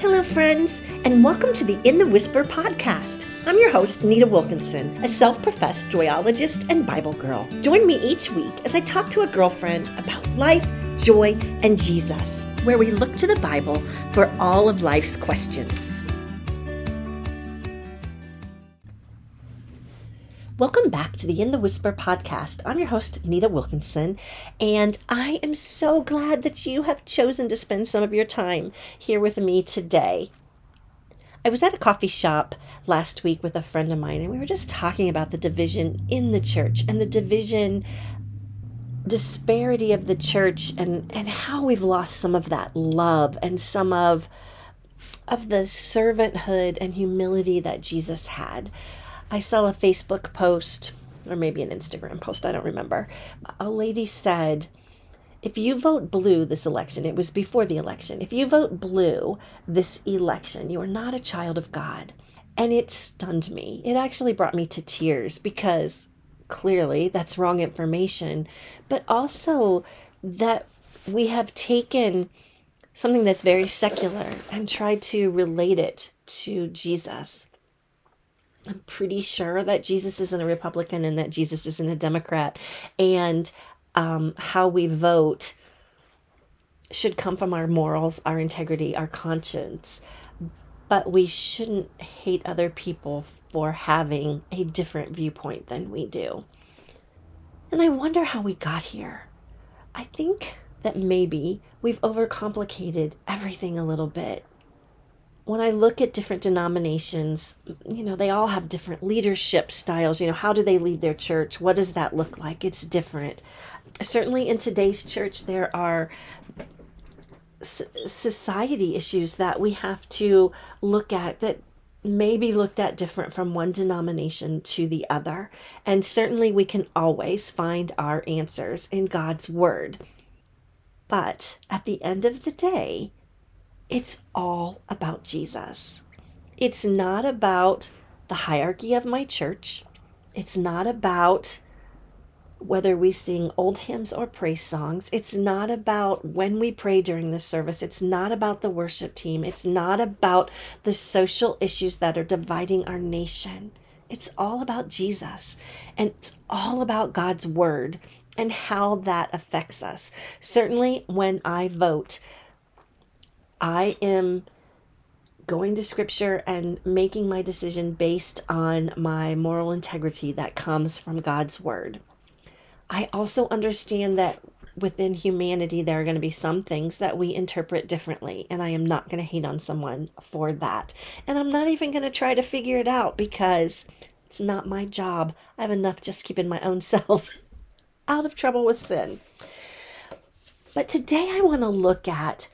Hello, friends, and welcome to the In the Whisper podcast. I'm your host, Nita Wilkinson, a self professed joyologist and Bible girl. Join me each week as I talk to a girlfriend about life, joy, and Jesus, where we look to the Bible for all of life's questions. Welcome back to the In the Whisper podcast. I'm your host, Nita Wilkinson, and I am so glad that you have chosen to spend some of your time here with me today. I was at a coffee shop last week with a friend of mine, and we were just talking about the division in the church and the division disparity of the church and, and how we've lost some of that love and some of of the servanthood and humility that Jesus had. I saw a Facebook post, or maybe an Instagram post, I don't remember. A lady said, if you vote blue this election, it was before the election, if you vote blue this election, you are not a child of God. And it stunned me. It actually brought me to tears because clearly that's wrong information, but also that we have taken something that's very secular and tried to relate it to Jesus. I'm pretty sure that Jesus isn't a Republican and that Jesus isn't a Democrat. And um, how we vote should come from our morals, our integrity, our conscience. But we shouldn't hate other people for having a different viewpoint than we do. And I wonder how we got here. I think that maybe we've overcomplicated everything a little bit when I look at different denominations, you know, they all have different leadership styles. You know, how do they lead their church? What does that look like? It's different. Certainly in today's church, there are society issues that we have to look at that may be looked at different from one denomination to the other. And certainly we can always find our answers in God's Word. But at the end of the day, it's all about Jesus. It's not about the hierarchy of my church. It's not about whether we sing old hymns or praise songs. It's not about when we pray during the service. It's not about the worship team. It's not about the social issues that are dividing our nation. It's all about Jesus and it's all about God's word and how that affects us. Certainly, when I vote, I am going to scripture and making my decision based on my moral integrity that comes from God's word. I also understand that within humanity, there are going to be some things that we interpret differently, and I am not going to hate on someone for that. And I'm not even going to try to figure it out because it's not my job. I have enough just keeping my own self out of trouble with sin. But today I want to look at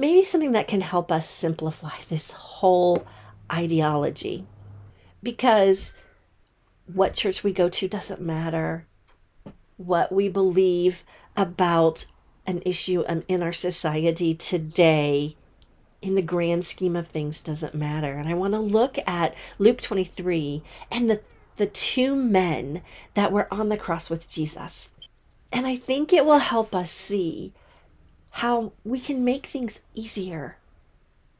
maybe something that can help us simplify this whole ideology. Because what church we go to doesn't matter. What we believe about an issue um, in our society today, in the grand scheme of things, doesn't matter. And I want to look at Luke 23 and the, the two men that were on the cross with Jesus. And I think it will help us see how we can make things easier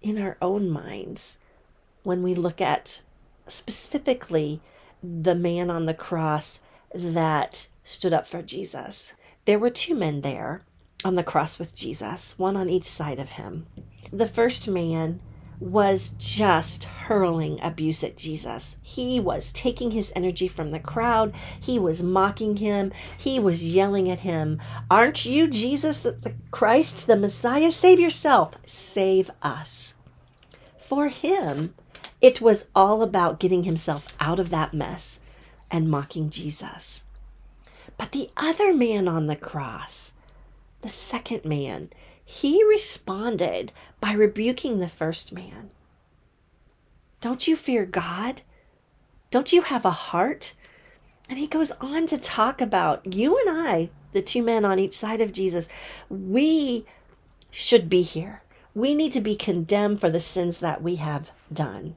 in our own minds when we look at specifically the man on the cross that stood up for Jesus. There were two men there on the cross with Jesus, one on each side of him. The first man was just hurling abuse at Jesus. He was taking his energy from the crowd. He was mocking him. He was yelling at him, Aren't you Jesus, the, the Christ, the Messiah? Save yourself. Save us. For him, it was all about getting himself out of that mess and mocking Jesus. But the other man on the cross, the second man, he responded by rebuking the first man. Don't you fear God? Don't you have a heart? And he goes on to talk about you and I, the two men on each side of Jesus, we should be here. We need to be condemned for the sins that we have done.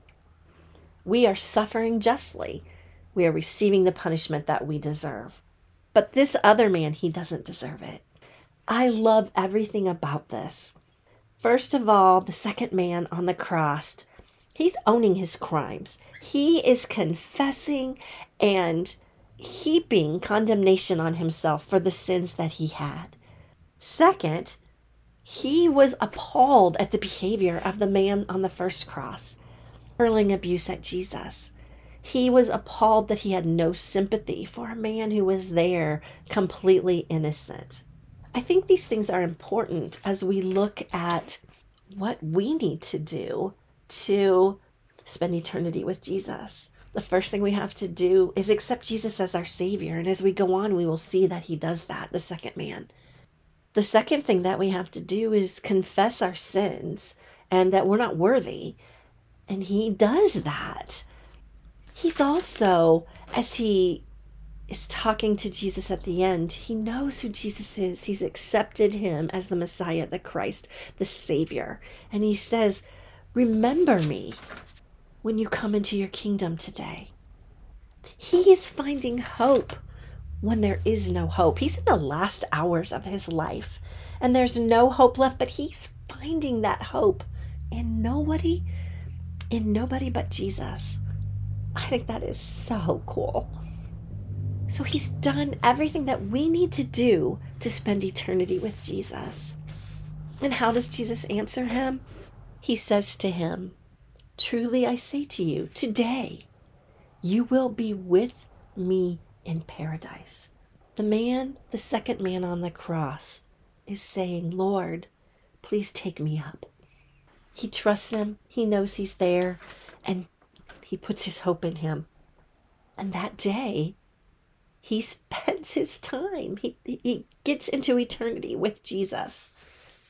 We are suffering justly. We are receiving the punishment that we deserve. But this other man, he doesn't deserve it. I love everything about this. First of all, the second man on the cross, he's owning his crimes. He is confessing and heaping condemnation on himself for the sins that he had. Second, he was appalled at the behavior of the man on the first cross, hurling abuse at Jesus. He was appalled that he had no sympathy for a man who was there completely innocent. I think these things are important as we look at what we need to do to spend eternity with Jesus. The first thing we have to do is accept Jesus as our Savior. And as we go on, we will see that He does that, the second man. The second thing that we have to do is confess our sins and that we're not worthy. And He does that. He's also, as He is talking to Jesus at the end, he knows who Jesus is. He's accepted him as the Messiah, the Christ, the Savior. And he says, Remember me when you come into your kingdom today. He is finding hope when there is no hope. He's in the last hours of his life and there's no hope left, but he's finding that hope in nobody, in nobody but Jesus. I think that is so cool. So he's done everything that we need to do to spend eternity with Jesus. And how does Jesus answer him? He says to him, Truly I say to you, today you will be with me in paradise. The man, the second man on the cross, is saying, Lord, please take me up. He trusts him, he knows he's there, and he puts his hope in him. And that day, he spends his time, he, he gets into eternity with Jesus,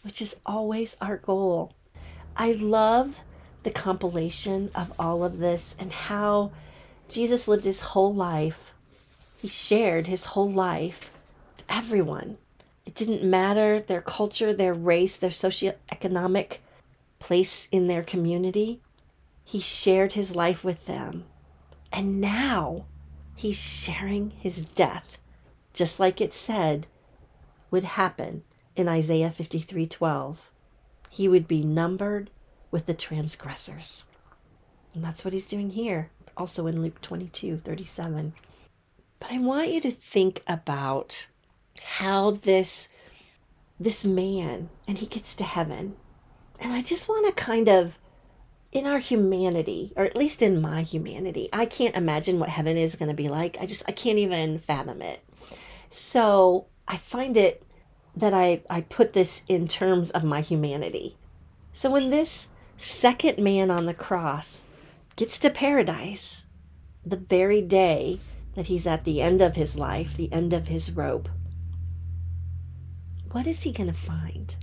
which is always our goal. I love the compilation of all of this and how Jesus lived his whole life. He shared his whole life with everyone. It didn't matter their culture, their race, their socioeconomic place in their community. He shared his life with them. And now he's sharing his death, just like it said would happen in Isaiah 53:12. He would be numbered with the transgressors. And that's what he's doing here, also in Luke 22 37. But I want you to think about how this this man and he gets to heaven. And I just want to kind of in our humanity, or at least in my humanity, I can't imagine what heaven is going to be like. I just I can't even fathom it. So, I find it that I I put this in terms of my humanity. So when this second man on the cross gets to paradise the very day that he's at the end of his life, the end of his rope. What is he going to find?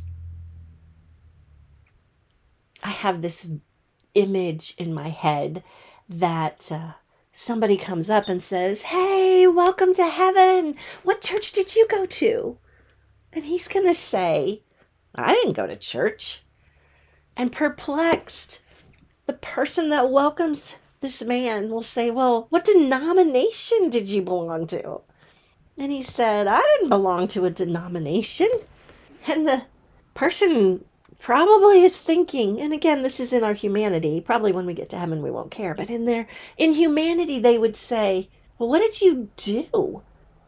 I have this image in my head that uh, somebody comes up and says, Hey, welcome to heaven. What church did you go to? And he's going to say, I didn't go to church and perplexed. The person that welcomes this man will say, Well, what denomination did you belong to? And he said, I didn't belong to a denomination. And the person probably is thinking, and again, this is in our humanity. Probably when we get to heaven, we won't care. But in their in humanity, they would say, Well, what did you do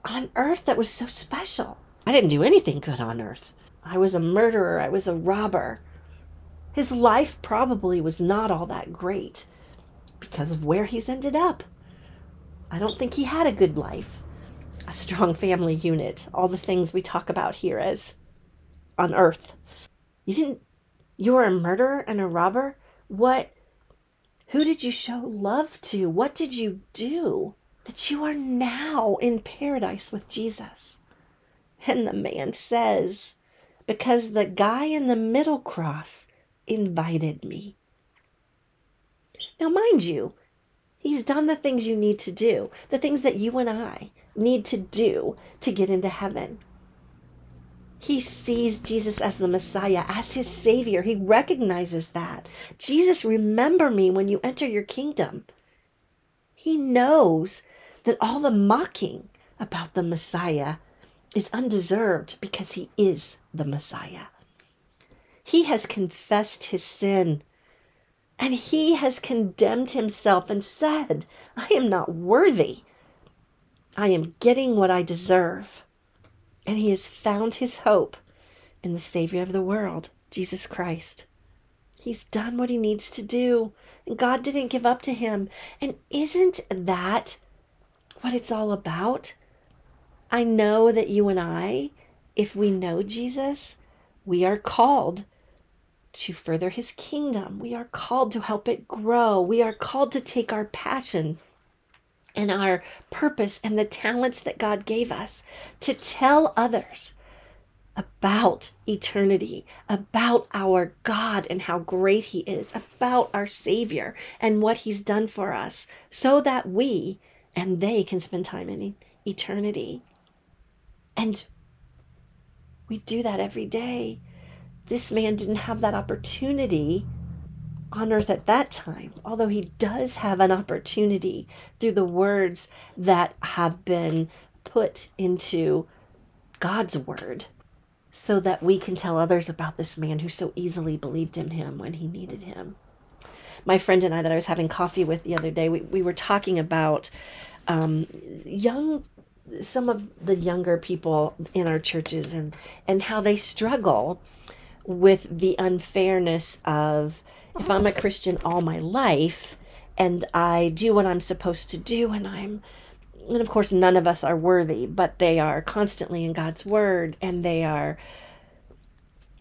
on earth that was so special? I didn't do anything good on earth. I was a murderer. I was a robber. His life probably was not all that great because of where he's ended up. I don't think he had a good life, a strong family unit, all the things we talk about here as on earth. You didn't, you were a murderer and a robber? What, who did you show love to? What did you do that you are now in paradise with Jesus? And the man says, because the guy in the middle cross invited me. Now, mind you, he's done the things you need to do, the things that you and I need to do to get into heaven. He sees Jesus as the Messiah, as his Savior. He recognizes that. Jesus, remember me when you enter your kingdom. He knows that all the mocking about the Messiah is undeserved because he is the Messiah. He has confessed his sin. And he has condemned himself and said, I am not worthy. I am getting what I deserve. And he has found his hope in the Savior of the world, Jesus Christ. He's done what he needs to do. And God didn't give up to him. And isn't that what it's all about? I know that you and I, if we know Jesus, we are called to further his kingdom. We are called to help it grow. We are called to take our passion and our purpose and the talents that God gave us to tell others about eternity, about our God and how great He is, about our Savior and what He's done for us, so that we and they can spend time in eternity. And we do that every day. This man didn't have that opportunity on earth at that time, although he does have an opportunity through the words that have been put into God's word so that we can tell others about this man who so easily believed in him when he needed him. My friend and I, that I was having coffee with the other day, we, we were talking about um, young some of the younger people in our churches and and how they struggle with the unfairness of if I'm a oh. Christian all my life and I do what I'm supposed to do and I'm and of course none of us are worthy, but they are constantly in God's word and they are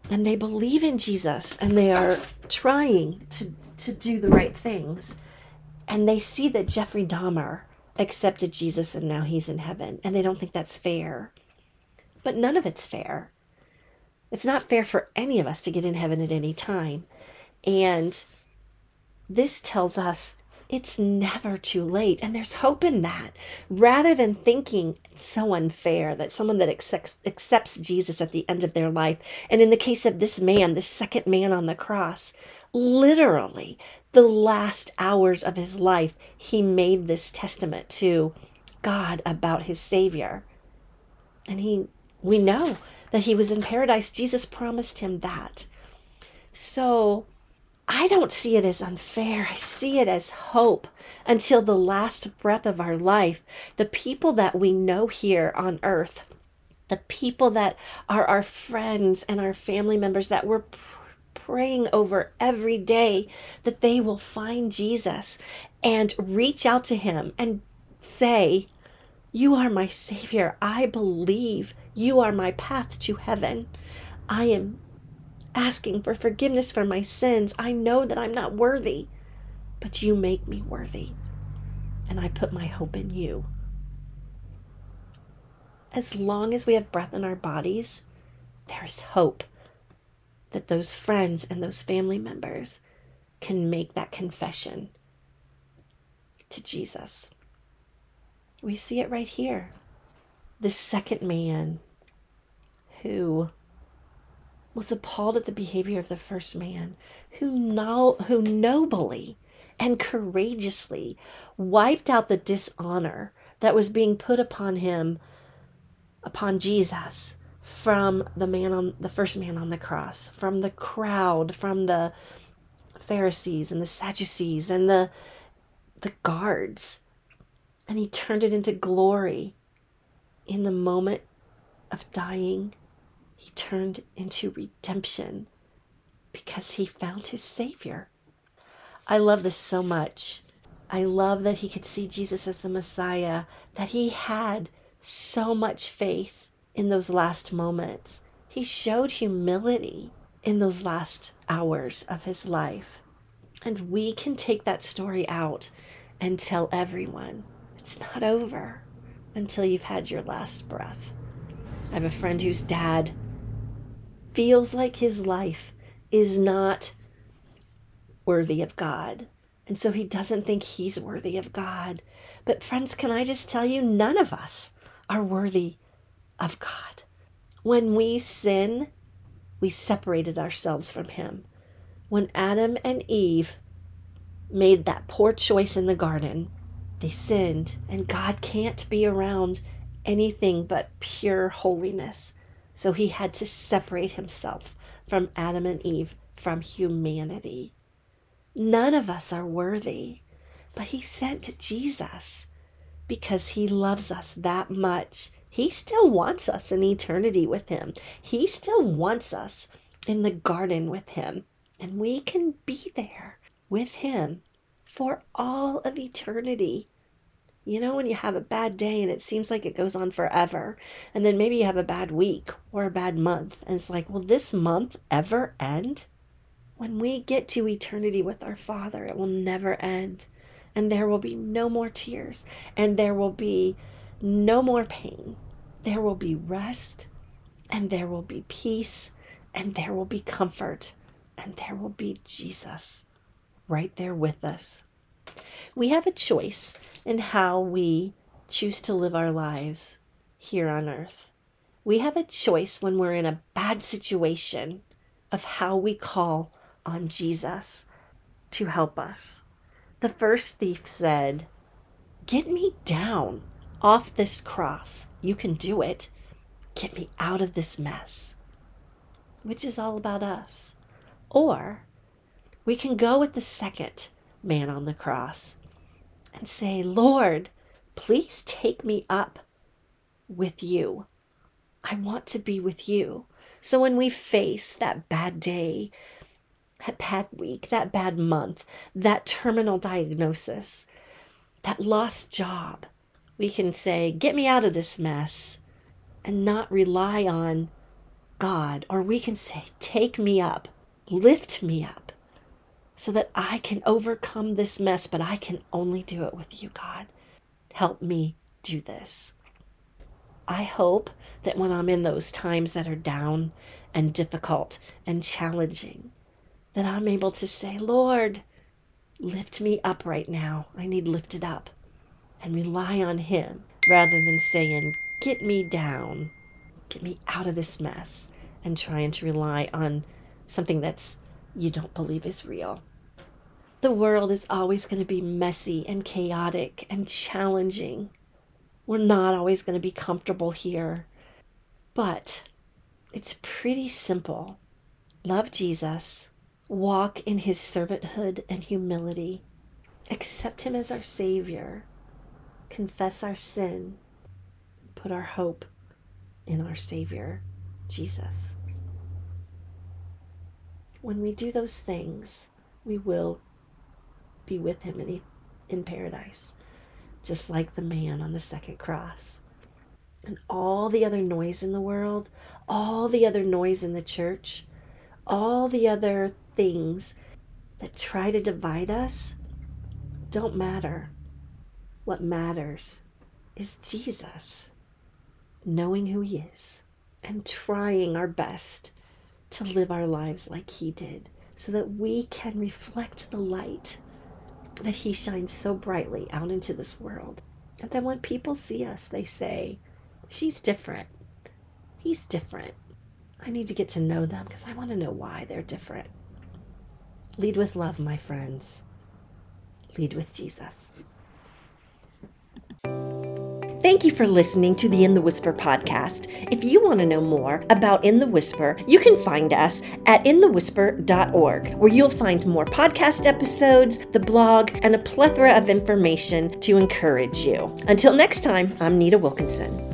and they believe in Jesus and they are trying to to do the right things. And they see that Jeffrey Dahmer accepted Jesus and now he's in heaven and they don't think that's fair. But none of it's fair. It's not fair for any of us to get in heaven at any time. And this tells us it's never too late. And there's hope in that. Rather than thinking it's so unfair that someone that accept, accepts Jesus at the end of their life, and in the case of this man, the second man on the cross, literally the last hours of his life, he made this testament to God about his Savior. And he, we know that he was in paradise. Jesus promised him that. So I don't see it as unfair. I see it as hope until the last breath of our life. The people that we know here on earth, the people that are our friends and our family members that we're praying over every day, that they will find Jesus and reach out to him and say, You are my Savior. I believe you are my path to heaven. I am asking for forgiveness for my sins. I know that I'm not worthy, but you make me worthy. And I put my hope in you. As long as we have breath in our bodies, there is hope that those friends and those family members can make that confession to Jesus. We see it right here. The second man who was appalled at the behavior of the first man, who, no, who nobly and courageously wiped out the dishonor that was being put upon him, upon Jesus, from the man on the first man on the cross, from the crowd, from the Pharisees and the Sadducees and the the guards. And he turned it into glory in the moment of dying he turned into redemption because he found his Savior. I love this so much. I love that he could see Jesus as the Messiah, that he had so much faith in those last moments. He showed humility in those last hours of his life. And we can take that story out and tell everyone it's not over until you've had your last breath. I have a friend whose dad feels like his life is not worthy of God. And so he doesn't think he's worthy of God. But, friends, can I just tell you, none of us are worthy of God. When we sin, we separated ourselves from him. When Adam and Eve made that poor choice in the garden, they sinned, and God can't be around anything but pure holiness. So he had to separate himself from Adam and Eve, from humanity. None of us are worthy, but He sent Jesus because He loves us that much. He still wants us in eternity with Him, He still wants us in the garden with Him, and we can be there with Him for all of eternity. You know, when you have a bad day and it seems like it goes on forever, and then maybe you have a bad week or a bad month, and it's like, will this month ever end? When we get to eternity with our Father, it will never end. And there will be no more tears, and there will be no more pain. There will be rest, and there will be peace, and there will be comfort, and there will be Jesus right there with us. We have a choice in how we choose to live our lives here on earth. We have a choice when we're in a bad situation of how we call on Jesus to help us. The first thief said, Get me down off this cross. You can do it. Get me out of this mess, which is all about us. Or we can go with the second man on the cross and say, Lord, please take me up with you. I want to be with you. So when we face that bad day, that bad week, that bad month, that terminal diagnosis, that lost job, we can say, Get me out of this mess and not rely on God. Or we can say, Take me up, lift me up so that I can overcome this mess, but I can only do it with you, God. Help me do this. I hope that when I'm in those times that are down and difficult and challenging, that I'm able to say, Lord, lift me up right now. I need lifted up and rely on Him rather than saying, get me down, get me out of this mess, and trying to rely on something that's you don't believe is real. The world is always going to be messy and chaotic and challenging. We're not always going to be comfortable here. But it's pretty simple. Love Jesus, walk in his servanthood and humility, accept him as our Savior, confess our sin, put our hope in our Savior, Jesus. When we do those things, we will be with him in, in paradise, just like the man on the second cross. And all the other noise in the world, all the other noise in the church, all the other things that try to divide us don't matter. What matters is Jesus, knowing who He is and trying our best to live our lives like He did so that we can reflect the light that He shines so brightly out into this world. And then when people see us, they say, She's different. He's different. I need to get to know them because I want to know why they're different. Lead with love, my friends. Lead with Jesus. Thank you for listening to the In the Whisper podcast. If you want to know more about In the Whisper, you can find us at inthewhisper.org, where you'll find more podcast episodes, the blog, and a plethora of information to encourage you. Until next time, I'm Nita Wilkinson.